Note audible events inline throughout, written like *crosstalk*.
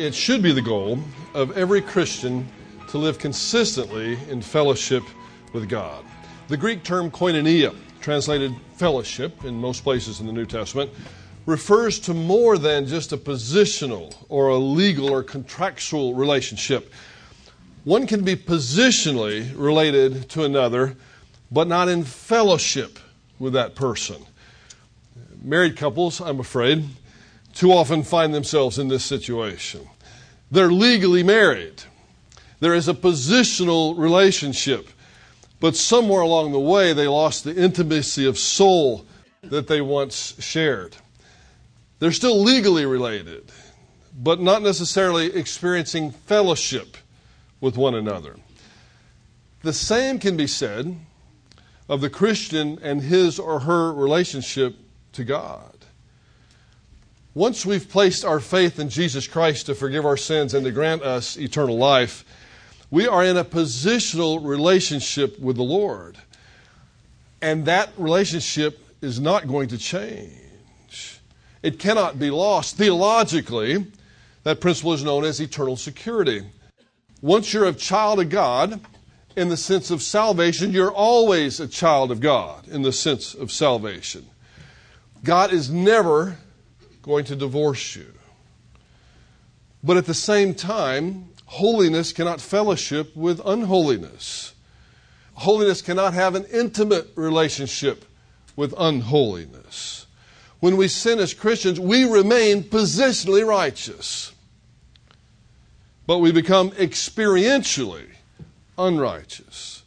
it should be the goal of every Christian to live consistently in fellowship with God. The Greek term koinonia, translated fellowship in most places in the New Testament, refers to more than just a positional or a legal or contractual relationship. One can be positionally related to another, but not in fellowship with that person. Married couples, I'm afraid, too often find themselves in this situation. They're legally married. There is a positional relationship, but somewhere along the way they lost the intimacy of soul that they once shared. They're still legally related, but not necessarily experiencing fellowship with one another. The same can be said of the Christian and his or her relationship to God. Once we've placed our faith in Jesus Christ to forgive our sins and to grant us eternal life, we are in a positional relationship with the Lord. And that relationship is not going to change. It cannot be lost. Theologically, that principle is known as eternal security. Once you're a child of God, in the sense of salvation, you're always a child of God in the sense of salvation. God is never going to divorce you. But at the same time, holiness cannot fellowship with unholiness. Holiness cannot have an intimate relationship with unholiness. When we sin as Christians, we remain positionally righteous, but we become experientially unrighteous.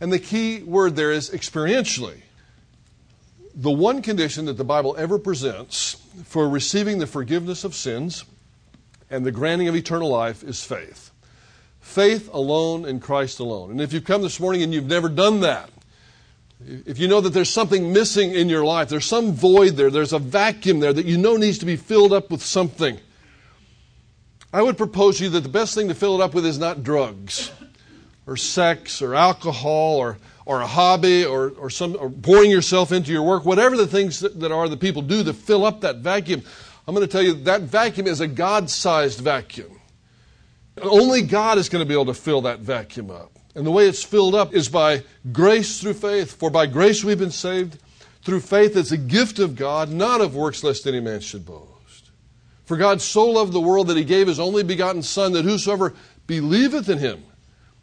And the key word there is experientially the one condition that the Bible ever presents for receiving the forgiveness of sins and the granting of eternal life is faith. Faith alone in Christ alone. And if you've come this morning and you've never done that, if you know that there's something missing in your life, there's some void there, there's a vacuum there that you know needs to be filled up with something, I would propose to you that the best thing to fill it up with is not drugs or sex or alcohol or or a hobby or, or, some, or pouring yourself into your work, whatever the things that, that are that people do to fill up that vacuum, I'm going to tell you that vacuum is a God sized vacuum. Only God is going to be able to fill that vacuum up. And the way it's filled up is by grace through faith. For by grace we've been saved through faith. It's a gift of God, not of works, lest any man should boast. For God so loved the world that he gave his only begotten Son, that whosoever believeth in him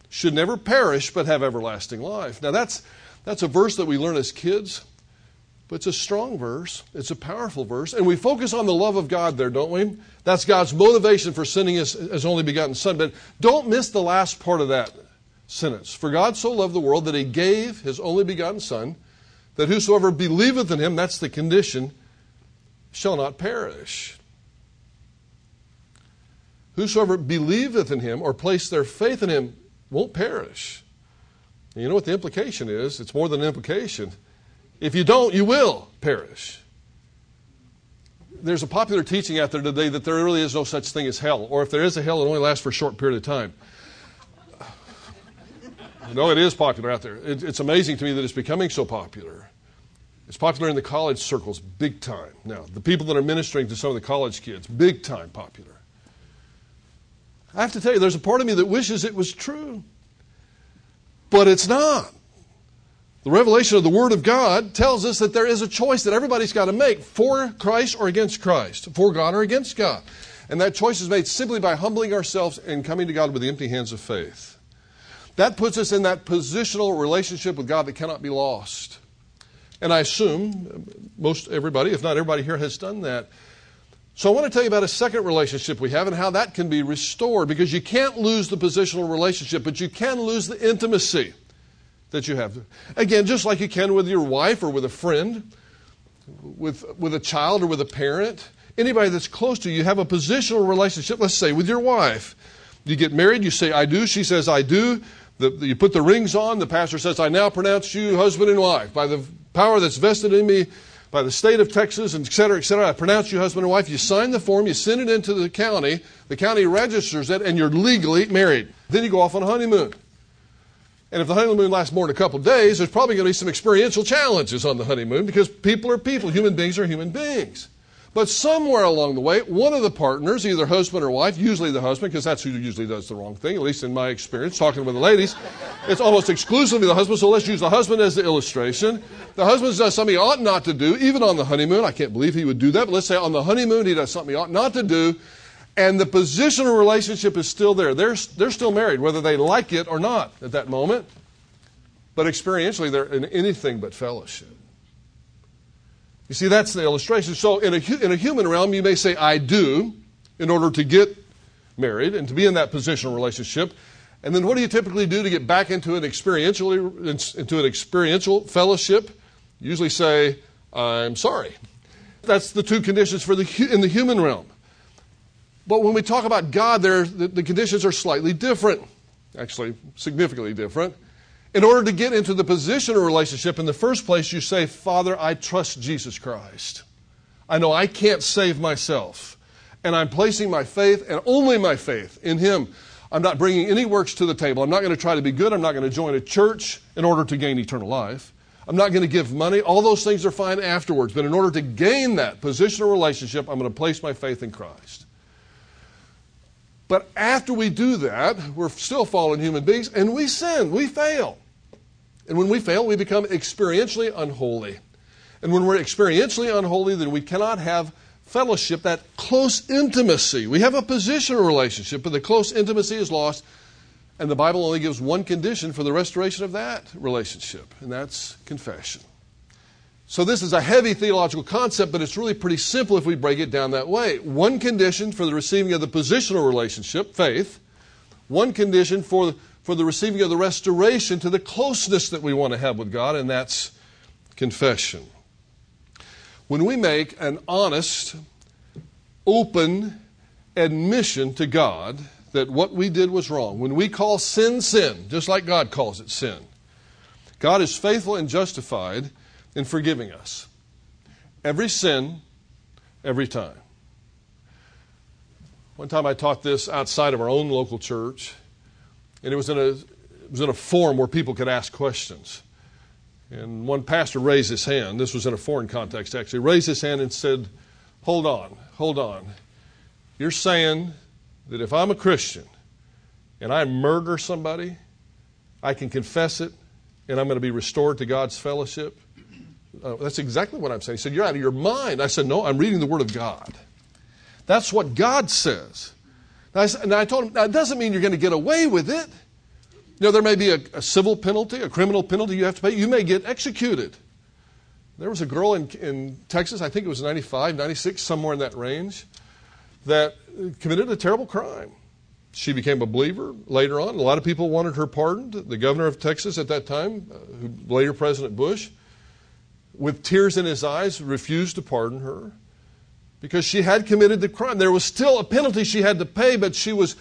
should never perish but have everlasting life. Now, that's, that's a verse that we learn as kids, but it's a strong verse. It's a powerful verse. And we focus on the love of God there, don't we? That's God's motivation for sending his, his only begotten Son. But don't miss the last part of that sentence. For God so loved the world that he gave his only begotten Son, that whosoever believeth in him, that's the condition, shall not perish. Whosoever believeth in him or place their faith in him won't perish. And you know what the implication is? It's more than an implication. If you don't, you will perish. There's a popular teaching out there today that there really is no such thing as hell, or if there is a hell, it only lasts for a short period of time. No, it is popular out there. It, it's amazing to me that it's becoming so popular. It's popular in the college circles, big time. Now, the people that are ministering to some of the college kids, big time popular. I have to tell you, there's a part of me that wishes it was true. But it's not. The revelation of the Word of God tells us that there is a choice that everybody's got to make for Christ or against Christ, for God or against God. And that choice is made simply by humbling ourselves and coming to God with the empty hands of faith. That puts us in that positional relationship with God that cannot be lost. And I assume most everybody, if not everybody here, has done that. So I want to tell you about a second relationship we have and how that can be restored because you can't lose the positional relationship, but you can lose the intimacy that you have. Again, just like you can with your wife or with a friend, with, with a child or with a parent, anybody that's close to you, you have a positional relationship, let's say with your wife. You get married, you say, I do, she says, I do. The, you put the rings on, the pastor says, I now pronounce you husband and wife. By the power that's vested in me by the state of Texas, and et cetera, et cetera. I pronounce you husband and wife. You sign the form, you send it into the county, the county registers it, and you're legally married. Then you go off on a honeymoon. And if the honeymoon lasts more than a couple days, there's probably going to be some experiential challenges on the honeymoon because people are people, human beings are human beings. But somewhere along the way, one of the partners, either husband or wife, usually the husband, because that's who usually does the wrong thing, at least in my experience, talking with the ladies, it's almost exclusively the husband, so let's use the husband as the illustration. The husband does something he ought not to do, even on the honeymoon. I can't believe he would do that, but let's say on the honeymoon he does something he ought not to do, and the positional relationship is still there. They're, they're still married, whether they like it or not at that moment. But experientially, they're in anything but fellowship. You see, that's the illustration. So, in a, in a human realm, you may say, I do, in order to get married and to be in that positional relationship. And then what do you typically do to get back into an experiential, into an experiential fellowship? You usually say, I'm sorry. That's the two conditions for the, in the human realm. But when we talk about God, there, the, the conditions are slightly different, actually, significantly different. In order to get into the position positional relationship, in the first place, you say, Father, I trust Jesus Christ. I know I can't save myself. And I'm placing my faith and only my faith in Him. I'm not bringing any works to the table. I'm not going to try to be good. I'm not going to join a church in order to gain eternal life. I'm not going to give money. All those things are fine afterwards. But in order to gain that positional relationship, I'm going to place my faith in Christ. But after we do that, we're still fallen human beings and we sin, we fail. And when we fail, we become experientially unholy. And when we're experientially unholy, then we cannot have fellowship, that close intimacy. We have a positional relationship, but the close intimacy is lost. And the Bible only gives one condition for the restoration of that relationship, and that's confession. So, this is a heavy theological concept, but it's really pretty simple if we break it down that way. One condition for the receiving of the positional relationship, faith, one condition for, for the receiving of the restoration to the closeness that we want to have with God, and that's confession. When we make an honest, open admission to God that what we did was wrong, when we call sin sin, just like God calls it sin, God is faithful and justified in forgiving us. Every sin, every time. One time I taught this outside of our own local church, and it was in a, it was in a forum where people could ask questions. And one pastor raised his hand, this was in a foreign context actually, raised his hand and said, Hold on, hold on. You're saying that if I'm a Christian and I murder somebody, I can confess it and I'm going to be restored to God's fellowship? Uh, that's exactly what I'm saying. He said, You're out of your mind. I said, No, I'm reading the Word of God. That's what God says. And I, and I told him, That doesn't mean you're going to get away with it. You know, there may be a, a, civil penalty, a criminal penalty you have to pay. You may get executed. There was a girl in, in Texas, I think it was 95, 96, somewhere in that range, that committed a terrible crime. She became a believer later on. A lot of people wanted her pardoned. The governor of Texas at that time, uh, later President Bush, with tears in his eyes, refused to pardon her because she had committed the crime. There was still a penalty she had to pay, but she was,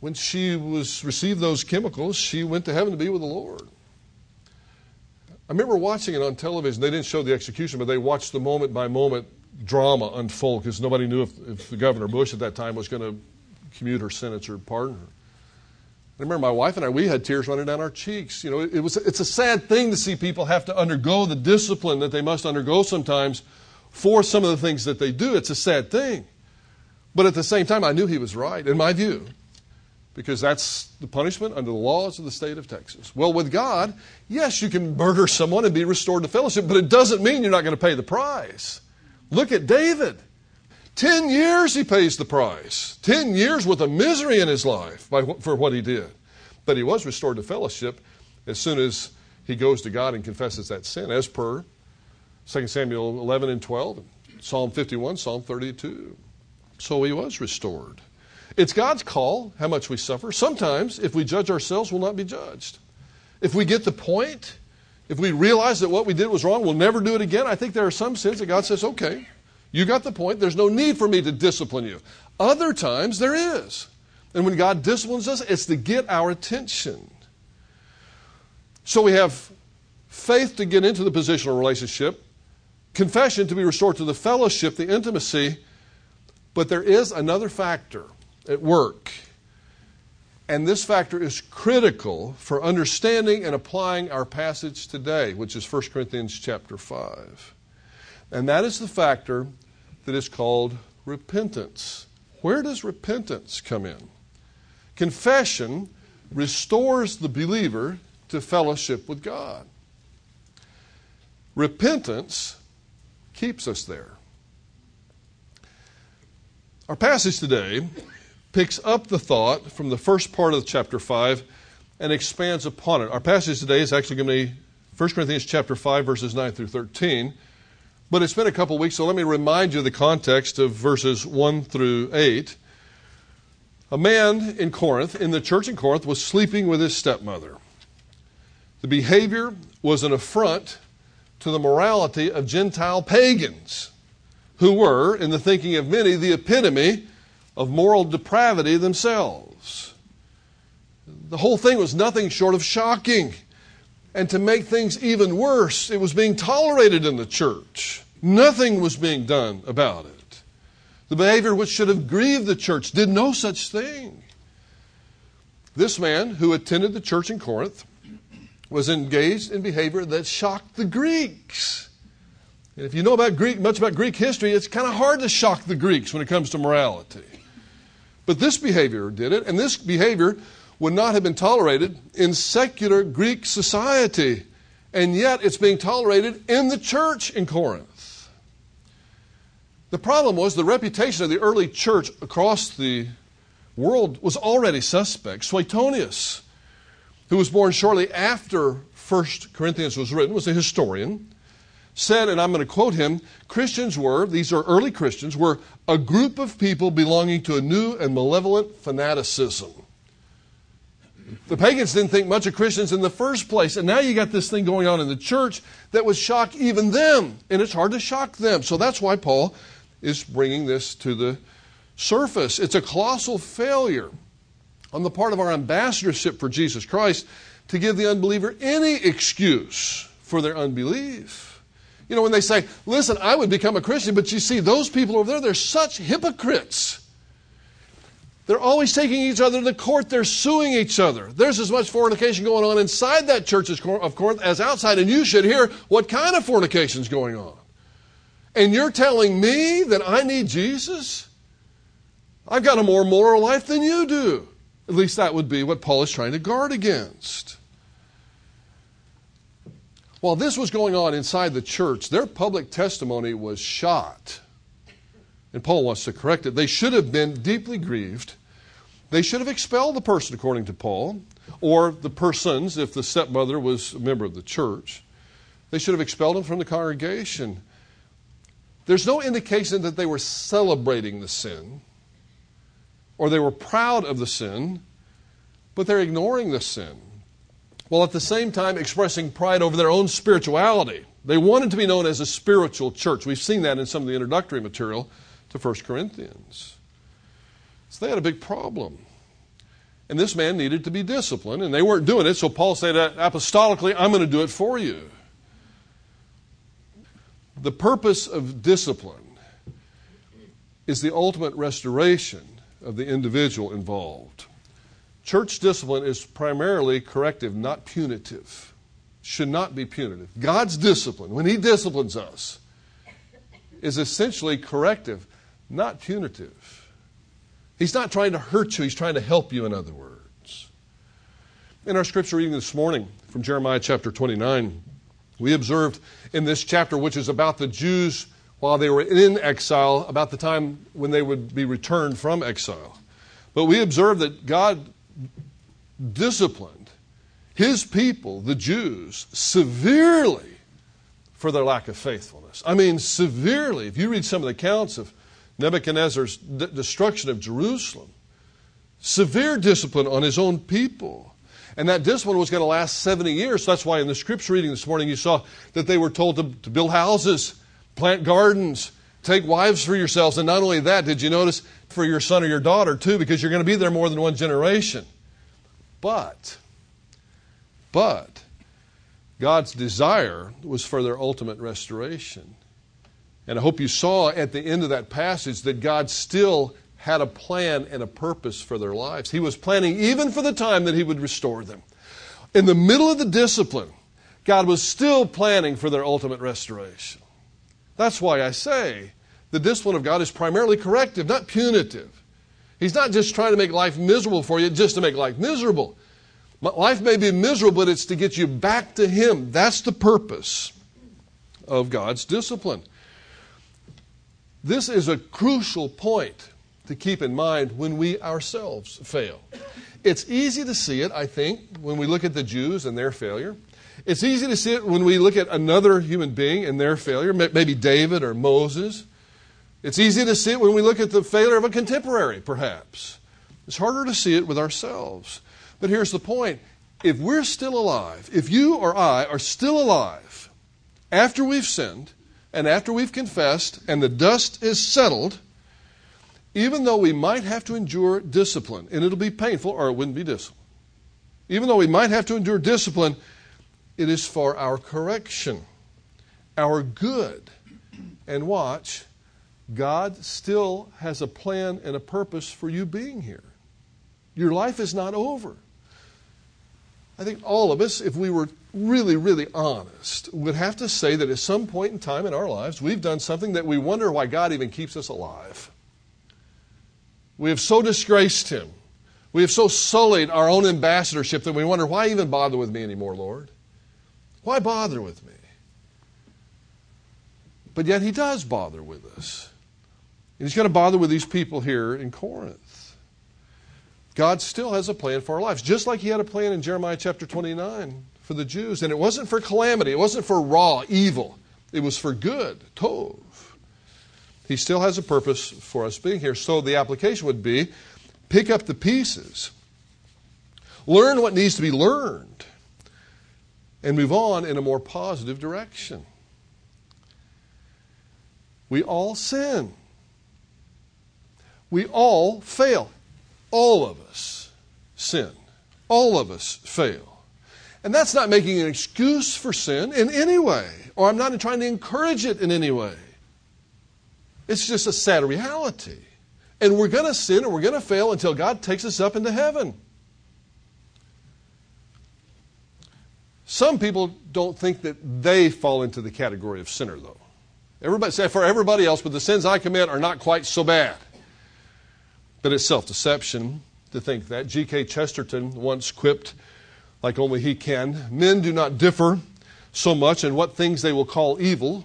when she was received those chemicals, she went to heaven to be with the Lord. I remember watching it on television. They didn't show the execution, but they watched the moment by moment drama unfold because nobody knew if, if the Governor Bush at that time was going to commute her sentence or pardon her. I remember my wife and I, we had tears running down our cheeks. You know, it was, it's a sad thing to see people have to undergo the discipline that they must undergo sometimes for some of the things that they do. It's a sad thing. But at the same time, I knew he was right, in my view, because that's the punishment under the laws of the state of Texas. Well, with God, yes, you can murder someone and be restored to fellowship, but it doesn't mean you're not going to pay the price. Look at David. Ten years he pays the price. Ten years with a misery in his life by, for what he did. But he was restored to fellowship as soon as he goes to God and confesses that sin, as per 2 Samuel 11 and 12, Psalm 51, Psalm 32. So he was restored. It's God's call how much we suffer. Sometimes, if we judge ourselves, we'll not be judged. If we get the point, if we realize that what we did was wrong, we'll never do it again. I think there are some sins that God says, okay, you got the point. There's no need for me to discipline you. Other times there is. And when God disciplines us, it's to get our attention. So we have faith to get into the positional relationship, confession to be restored to the fellowship, the intimacy, but there is another factor at work. And this factor is critical for understanding and applying our passage today, which is 1 Corinthians chapter 5. And that is the factor that is called repentance. Where does repentance come in? Confession restores the believer to fellowship with God. Repentance keeps us there. Our passage today picks up the thought from the first part of chapter 5 and expands upon it. Our passage today is actually going to be 1 Corinthians chapter 5 verses 9 through 13. But it's been a couple weeks, so let me remind you the context of verses 1 through 8. A man in Corinth, in the church in Corinth, was sleeping with his stepmother. The behavior was an affront to the morality of Gentile pagans, who were, in the thinking of many, the epitome of moral depravity themselves. The whole thing was nothing short of shocking. And to make things even worse, it was being tolerated in the church. Nothing was being done about it. The behavior which should have grieved the church did no such thing. This man who attended the church in Corinth was engaged in behavior that shocked the Greeks. And if you know about Greek, much about Greek history, it's kind of hard to shock the Greeks when it comes to morality. But this behavior did it, and this behavior would not have been tolerated in secular Greek society. And yet it's being tolerated in the church in Corinth. The problem was the reputation of the early church across the world was already suspect. Suetonius, who was born shortly after 1 Corinthians was written, was a historian said, and I'm going to quote him Christians were, these are early Christians, were a group of people belonging to a new and malevolent fanaticism. The pagans didn't think much of Christians in the first place, and now you got this thing going on in the church that would shock even them, and it's hard to shock them. So that's why Paul is bringing this to the surface. It's a colossal failure on the part of our ambassadorship for Jesus Christ to give the unbeliever any excuse for their unbelief. You know, when they say, listen, I would become a Christian, but you see, those people over there, they're such hypocrites. They're always taking each other to court. They're suing each other. There's as much fornication going on inside that church of Corinth as outside, and you should hear what kind of fornication is going on. And you're telling me that I need Jesus? I've got a more moral life than you do. At least that would be what Paul is trying to guard against. While this was going on inside the church, their public testimony was shot. And Paul wants to correct it. They should have been deeply grieved. They should have expelled the person, according to Paul, or the persons, if the stepmother was a member of the church. They should have expelled them from the congregation. There's no indication that they were celebrating the sin or they were proud of the sin, but they're ignoring the sin while at the same time expressing pride over their own spirituality. They wanted to be known as a spiritual church. We've seen that in some of the introductory material to 1 Corinthians. So they had a big problem. And this man needed to be disciplined, and they weren't doing it, so Paul said, apostolically, I'm going to do it for you. The purpose of discipline is the ultimate restoration of the individual involved. Church discipline is primarily corrective, not punitive. Should not be punitive. God's discipline, when He disciplines us, is essentially corrective, not punitive. He's not trying to hurt you, He's trying to help you, in other words. In our scripture reading this morning from Jeremiah chapter 29, we observed in this chapter, which is about the Jews while they were in exile, about the time when they would be returned from exile. But we observed that God disciplined his people, the Jews, severely for their lack of faithfulness. I mean, severely. If you read some of the accounts of Nebuchadnezzar's d- destruction of Jerusalem, severe discipline on his own people. And that discipline was going to last 70 years. So that's why in the scripture reading this morning you saw that they were told to, to build houses, plant gardens, take wives for yourselves. And not only that, did you notice for your son or your daughter too, because you're going to be there more than one generation. But, but, God's desire was for their ultimate restoration. And I hope you saw at the end of that passage that God still had a plan and a purpose for their lives. He was planning even for the time that He would restore them. In the middle of the discipline, God was still planning for their ultimate restoration. That's why I say the discipline of God is primarily corrective, not punitive. He's not just trying to make life miserable for you just to make life miserable. Life may be miserable, but it's to get you back to Him. That's the purpose of God's discipline. This is a crucial point to keep in mind when we ourselves fail. It's easy to see it, I think, when we look at the Jews and their failure. It's easy to see it when we look at another human being and their failure, maybe David or Moses. It's easy to see it when we look at the failure of a contemporary, perhaps. It's harder to see it with ourselves. But here's the point if we're still alive, if you or I are still alive after we've sinned and after we've confessed and the dust is settled, even though we might have to endure discipline, and it'll be painful or it wouldn't be discipline, even though we might have to endure discipline, it is for our correction, our good. And watch, God still has a plan and a purpose for you being here. Your life is not over. I think all of us, if we were really, really honest, would have to say that at some point in time in our lives, we've done something that we wonder why God even keeps us alive. We have so disgraced Him. We have so sullied our own ambassadorship that we wonder, why even bother with me anymore, Lord? Why bother with me? But yet He does bother with us. And He's going to bother with these people here in Corinth. God still has a plan for our lives, just like He had a plan in Jeremiah chapter 29 for the Jews. And it wasn't for calamity, it wasn't for raw evil, it was for good, tov. He still has a purpose for us being here. So the application would be pick up the pieces, learn what needs to be learned, and move on in a more positive direction. We all sin. We all fail. All of us sin. All of us fail. And that's not making an excuse for sin in any way, or I'm not trying to encourage it in any way. It's just a sad reality. And we're going to sin and we're going to fail until God takes us up into heaven. Some people don't think that they fall into the category of sinner, though. Everybody for everybody else, but the sins I commit are not quite so bad. But it's self deception to think that. G.K. Chesterton once quipped, like only he can Men do not differ so much in what things they will call evil.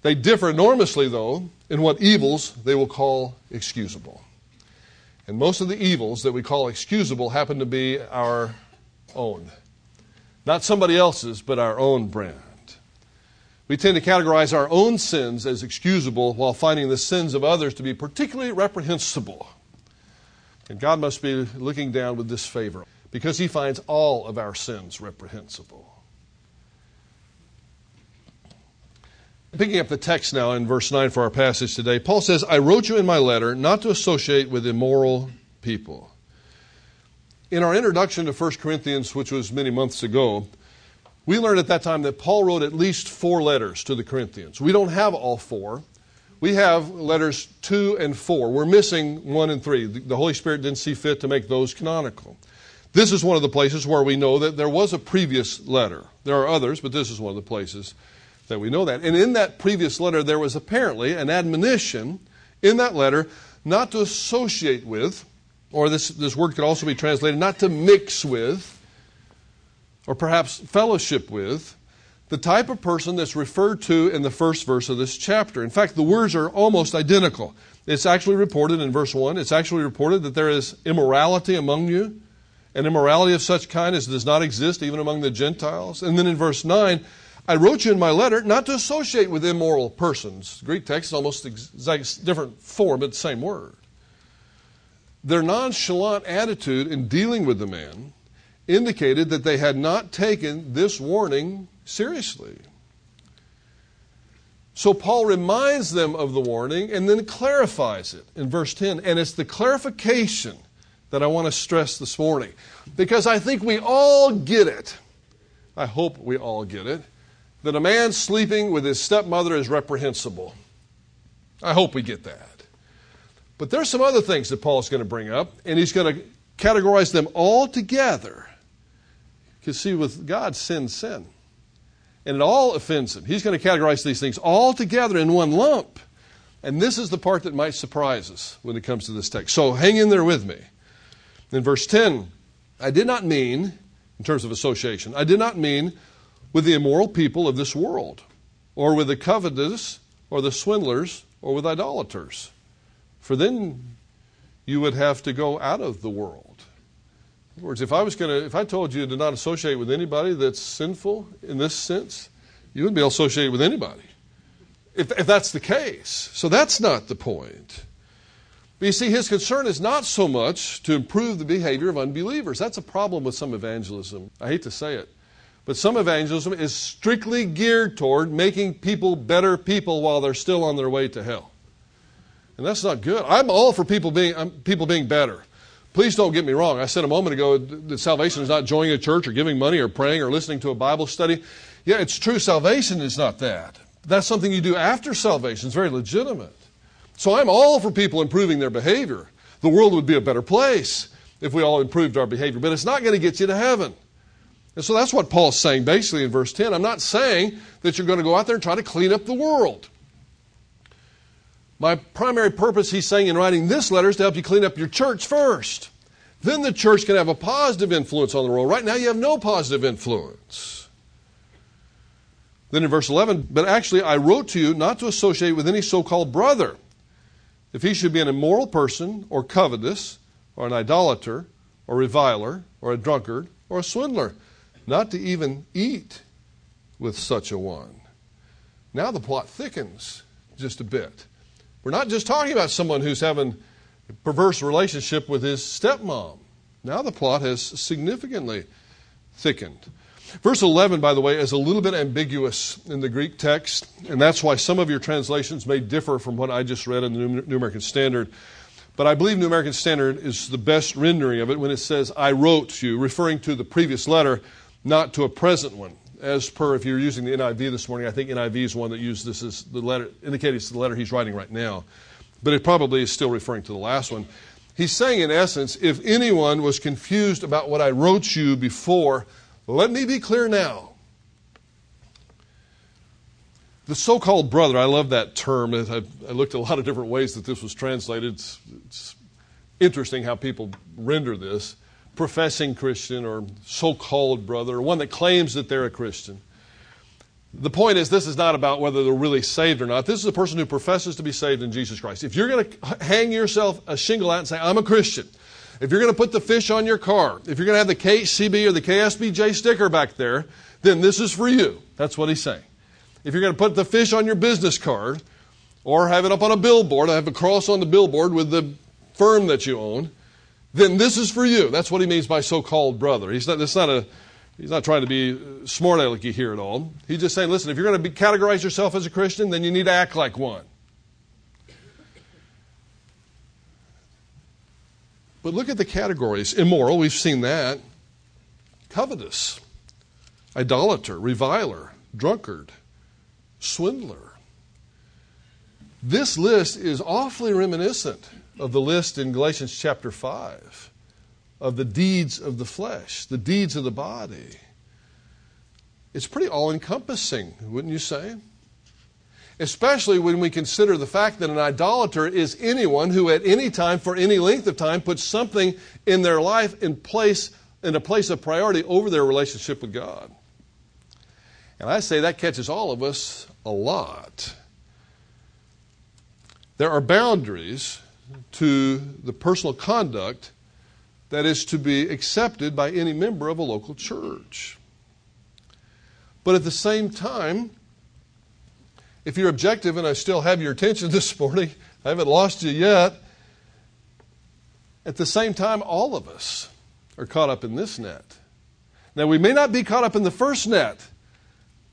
They differ enormously, though, in what evils they will call excusable. And most of the evils that we call excusable happen to be our own. Not somebody else's, but our own brand. We tend to categorize our own sins as excusable while finding the sins of others to be particularly reprehensible. And God must be looking down with disfavor because He finds all of our sins reprehensible. Picking up the text now in verse 9 for our passage today, Paul says, I wrote you in my letter not to associate with immoral people. In our introduction to 1 Corinthians, which was many months ago, we learned at that time that Paul wrote at least four letters to the Corinthians. We don't have all four. We have letters two and four. We're missing one and three. The Holy Spirit didn't see fit to make those canonical. This is one of the places where we know that there was a previous letter. There are others, but this is one of the places that we know that. And in that previous letter, there was apparently an admonition in that letter not to associate with, or this, this word could also be translated not to mix with, or perhaps fellowship with, the type of person that's referred to in the first verse of this chapter. In fact, the words are almost identical. It's actually reported in verse 1, it's actually reported that there is immorality among you, an immorality of such kind as does not exist even among the Gentiles. And then in verse 9, I wrote you in my letter not to associate with immoral persons. Greek text is almost exact, different form, but the same word. Their nonchalant attitude in dealing with the man indicated that they had not taken this warning seriously. So Paul reminds them of the warning and then clarifies it in verse 10. And it's the clarification that I want to stress this morning because I think we all get it. I hope we all get it that a man sleeping with his stepmother is reprehensible. I hope we get that. But there's some other things that Paul's going to bring up, and he's going to categorize them all together because, see, with God, sin, sin. And it all offends him. He's going to categorize these things all together in one lump. And this is the part that might surprise us when it comes to this text. So hang in there with me. In verse 10, I did not mean, in terms of association, I did not mean with the immoral people of this world, or with the covetous, or the swindlers, or with idolaters. For then you would have to go out of the world. In other words, if I was going to, if I told you to not associate with anybody that's sinful in this sense, you wouldn't be associated with anybody. If, if that's the case. So that's not the point. But you see, his concern is not so much to improve the behavior of unbelievers. That's a problem with some evangelism. I hate to say it. But some evangelism is strictly geared toward making people better people while they're still on their way to hell. And that's not good. I'm all for people being, um, people being better. Please don't get me wrong. I said a moment ago that salvation is not joining a church or giving money or praying or listening to a Bible study. Yeah, it's true. Salvation is not that. That's something you do after salvation. It's very legitimate. So I'm all for people improving their behavior. The world would be a better place if we all improved our behavior, but it's not going to get you to heaven. And so that's what Paul's saying basically in verse 10. I'm not saying that you're going to go out there and try to clean up the world. My primary purpose, he's saying in writing this letter, is to help you clean up your church first. Then the church can have a positive influence on the world. Right now, you have no positive influence. Then in verse 11, but actually, I wrote to you not to associate with any so called brother, if he should be an immoral person, or covetous, or an idolater, or reviler, or a drunkard, or a swindler, not to even eat with such a one. Now the plot thickens just a bit. We're not just talking about someone who's having a perverse relationship with his stepmom. Now the plot has significantly thickened. Verse 11, by the way, is a little bit ambiguous in the Greek text, and that's why some of your translations may differ from what I just read in the New American Standard. But I believe New American Standard is the best rendering of it when it says, I wrote you, referring to the previous letter, not to a present one as per if you're using the NIV this morning, I think NIV is one that used this as the letter, indicating it's the letter he's writing right now. But it probably is still referring to the last one. He's saying, in essence, if anyone was confused about what I wrote you before, let me be clear now. The so called brother, I love that term. I, looked at a lot of different ways that this was translated. It's, it's interesting how people render this professing Christian or so called brother, one that claims that they're a Christian. The point is, this is not about whether they're really saved or not. This is a person who professes to be saved in Jesus Christ. If you're going to hang yourself a shingle out and say, I'm a Christian, if you're going to put the fish on your car, if you're going to have the KCB or the KSBJ sticker back there, then this is for you. That's what he's saying. If you're going to put the fish on your business card or have it up on a billboard, have a cross on the billboard with the firm that you own, then this is for you. That's what he means by so-called brother. He's not, that's not a, he's not trying to be uh, smart alecky here at all. He's just saying, listen, if you're going to be, categorize yourself as a Christian, then you need to act like one. But look at the categories. Immoral, we've seen that. Covetous, idolater, reviler, drunkard, swindler. This list is awfully reminiscent of the list in Galatians chapter 5 of the deeds of the flesh, the deeds of the body. It's pretty all encompassing, wouldn't you say? Especially when we consider the fact that an idolater is anyone who at any time, for any length of time, puts something in their life in place in a place of priority over their relationship with God. And I say that catches all of us a lot. There are boundaries to the personal conduct that is to be accepted by any member of a local church. But at the same time, if you're objective, and I still have your attention *laughs* this morning, I haven't lost you yet. At the same time, all of us are caught up in this net. Now, we may not be caught up in the first net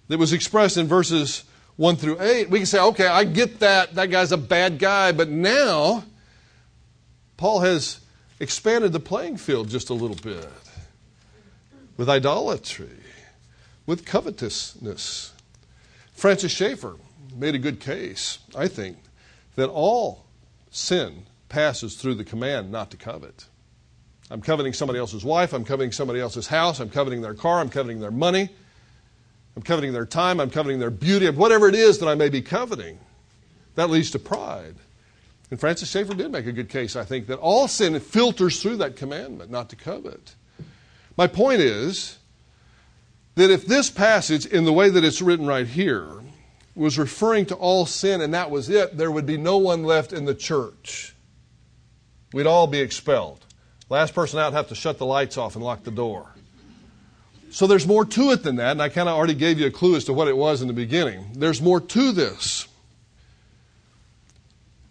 that was expressed in verses 1 through 8. We can say, okay, I get that. That guy's a bad guy. But now, Paul has expanded the playing field just a little bit with idolatry, with covetousness. Francis Schaeffer made a good case, I think, that all sin passes through the command not to covet. I'm coveting somebody else's wife, I'm coveting somebody else's house, I'm coveting their car, I'm coveting their money, I'm coveting their time, I'm coveting their beauty, whatever it is that I may be coveting. That leads to pride. And Francis Schaeffer did make a good case, I think, that all sin filters through that commandment not to covet. My point is that if this passage, in the way that it's written right here, was referring to all sin and that was it, there would be no one left in the church. We'd all be expelled. Last person out have to shut the lights off and lock the door. So there's more to it than that, and I kind of already gave you a clue as to what it was in the beginning. There's more to this.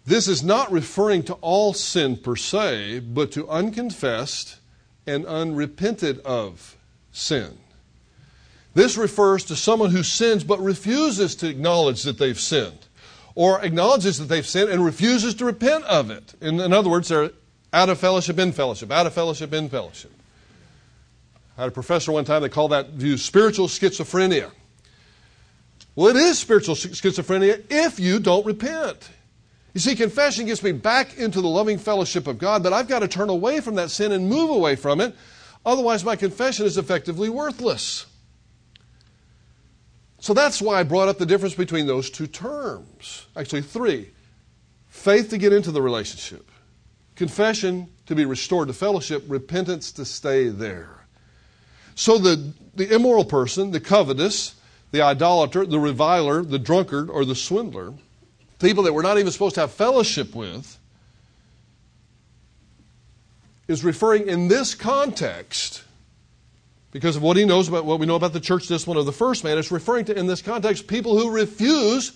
This is not referring to all sin per se, but to unconfessed and unrepented of sin. This refers to someone who sins but refuses to acknowledge that they've sinned, or acknowledges that they've sinned and refuses to repent of it. In, in other words, they're out of fellowship, in fellowship, out of fellowship, in fellowship. I had a professor one time, they called that view spiritual schizophrenia. Well, it is spiritual schizophrenia if you don't repent. You see, confession gets me back into the loving fellowship of God, but I've got to turn away from that sin and move away from it. Otherwise, my confession is effectively worthless. So that's why I brought up the difference between those two terms. Actually, three faith to get into the relationship, confession to be restored to fellowship, repentance to stay there. So the, the immoral person, the covetous, the idolater, the reviler, the drunkard, or the swindler people that we're not even supposed to have fellowship with, is referring in this context, because of what he knows about what we know about the church discipline of the first man, it's referring to in this context people who refuse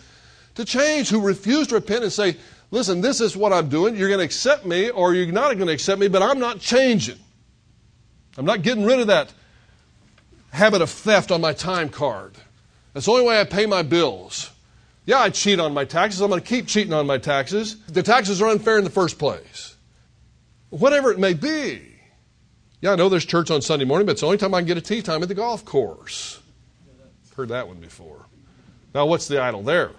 to change, who refuse to repent and say, listen, this is what I'm doing. You're going to accept me or you're not going to accept me, but I'm not changing. I'm not getting rid of that habit of theft on my time card. That's the only way I pay my bills. Yeah, I cheat on my taxes. I'm going to keep cheating on my taxes. The taxes are unfair in the first place. Whatever it may be. Yeah, I know there's church on Sunday morning, but it's the only time I can get a tee time at the golf course. Heard that one before. Now, what's the idol there?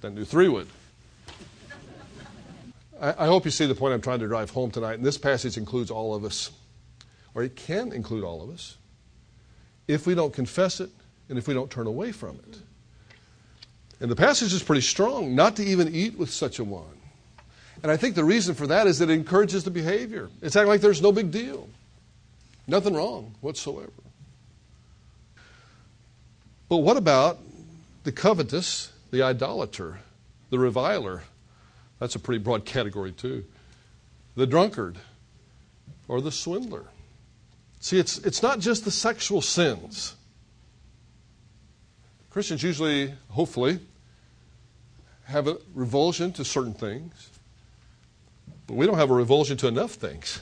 That new three wood. I, I hope you see the point I'm trying to drive home tonight. And this passage includes all of us, or it can include all of us, if we don't confess it and if we don't turn away from it. And the passage is pretty strong not to even eat with such a one. And I think the reason for that is that it encourages the behavior. It's acting like there's no big deal, nothing wrong whatsoever. But what about the covetous, the idolater, the reviler? That's a pretty broad category, too. The drunkard or the swindler. See, it's, it's not just the sexual sins. Christians usually, hopefully, have a revulsion to certain things, but we don't have a revulsion to enough things.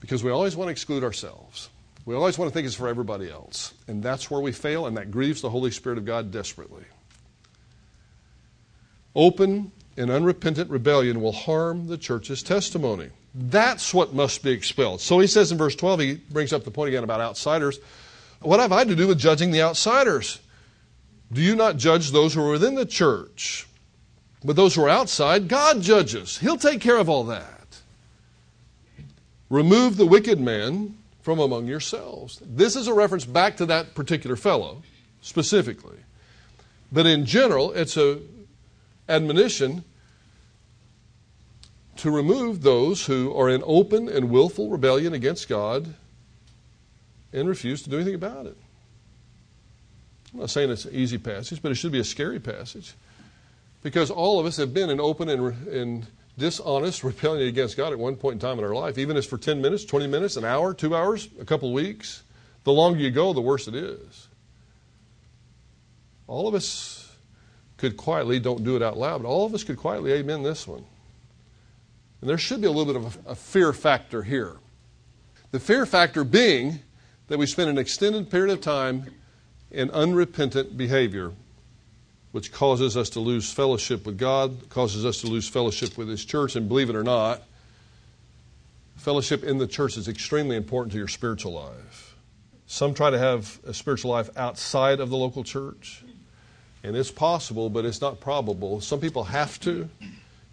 Because we always want to exclude ourselves. We always want to think it's for everybody else. And that's where we fail, and that grieves the Holy Spirit of God desperately. Open and unrepentant rebellion will harm the church's testimony. That's what must be expelled. So he says in verse 12, he brings up the point again about outsiders. What have I to do with judging the outsiders? Do you not judge those who are within the church? But those who are outside, God judges. He'll take care of all that. Remove the wicked man from among yourselves. This is a reference back to that particular fellow, specifically. But in general, it's a admonition to remove those who are in open and willful rebellion against God and refuse to do anything about it. I'm not saying it's an easy passage, but it should be a scary passage. Because all of us have been in open and, and dishonest rebellion against God at one point in time in our life, even if for 10 minutes, 20 minutes, an hour, two hours, a couple of weeks. The longer you go, the worse it is. All of us could quietly, don't do it out loud, but all of us could quietly amen this one. And there should be a little bit of a, a fear factor here. The fear factor being that we spend an extended period of time in unrepentant behavior, which causes us to lose fellowship with God, causes us to lose fellowship with His church. And believe it or not, fellowship in the church is extremely important to your spiritual life. Some try to have a spiritual life outside of the local church, and it's possible, but it's not probable. Some people have to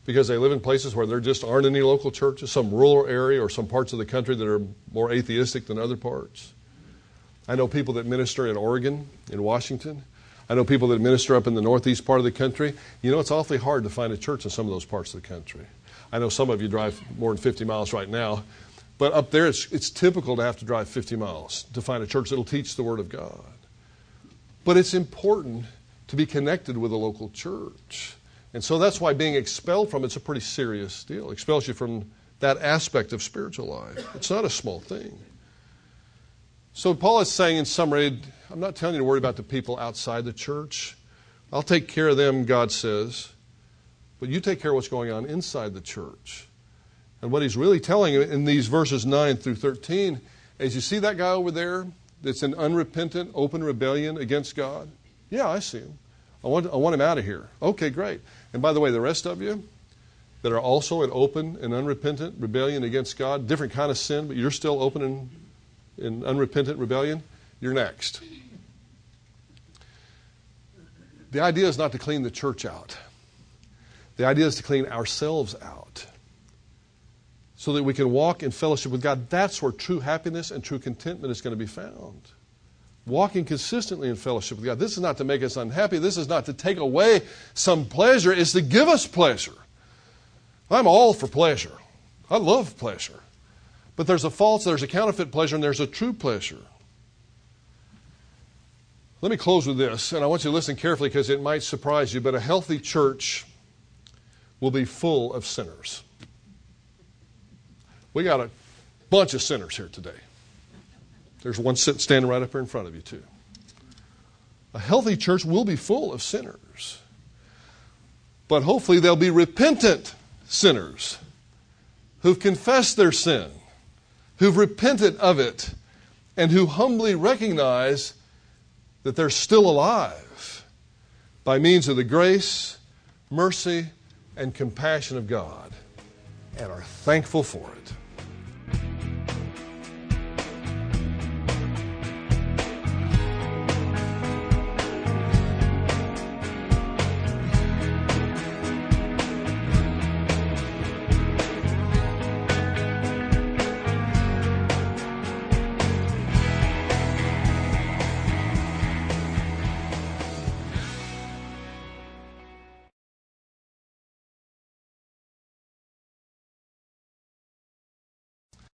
because they live in places where there just aren't any local churches, some rural area or some parts of the country that are more atheistic than other parts. I know people that minister in Oregon, in Washington. I know people that minister up in the northeast part of the country. You know, it's awfully hard to find a church in some of those parts of the country. I know some of you drive more than 50 miles right now, but up there it's, it's typical to have to drive 50 miles to find a church that'll teach the Word of God. But it's important to be connected with a local church. And so that's why being expelled from it's a pretty serious deal. It expels you from that aspect of spiritual life. It's not a small thing. So Paul is saying in summary, I'm not telling you to worry about the people outside the church. I'll take care of them, God says. But you take care of what's going on inside the church. And what he's really telling you in these verses 9 through 13 is you see that guy over there that's in unrepentant, open rebellion against God? Yeah, I see him. I want, I want him out of here. Okay, great. And by the way, the rest of you that are also in open and unrepentant rebellion against God, different kind of sin, but you're still open and in unrepentant rebellion, you're next. The idea is not to clean the church out. The idea is to clean ourselves out so that we can walk in fellowship with God. That's where true happiness and true contentment is going to be found. Walking consistently in fellowship with God. This is not to make us unhappy. This is not to take away some pleasure. It's to give us pleasure. I'm all for pleasure. I love pleasure. But there's a false, there's a counterfeit pleasure, and there's a true pleasure. Let me close with this, and I want you to listen carefully because it might surprise you, but a healthy church will be full of sinners. We got a bunch of sinners here today. There's one sitting standing right up here in front of you, too. A healthy church will be full of sinners. But hopefully they'll be repentant sinners who've confessed their sin, who've repented of it, and who humbly recognize that they're still alive by means of the grace, mercy, and compassion of God and are thankful for it.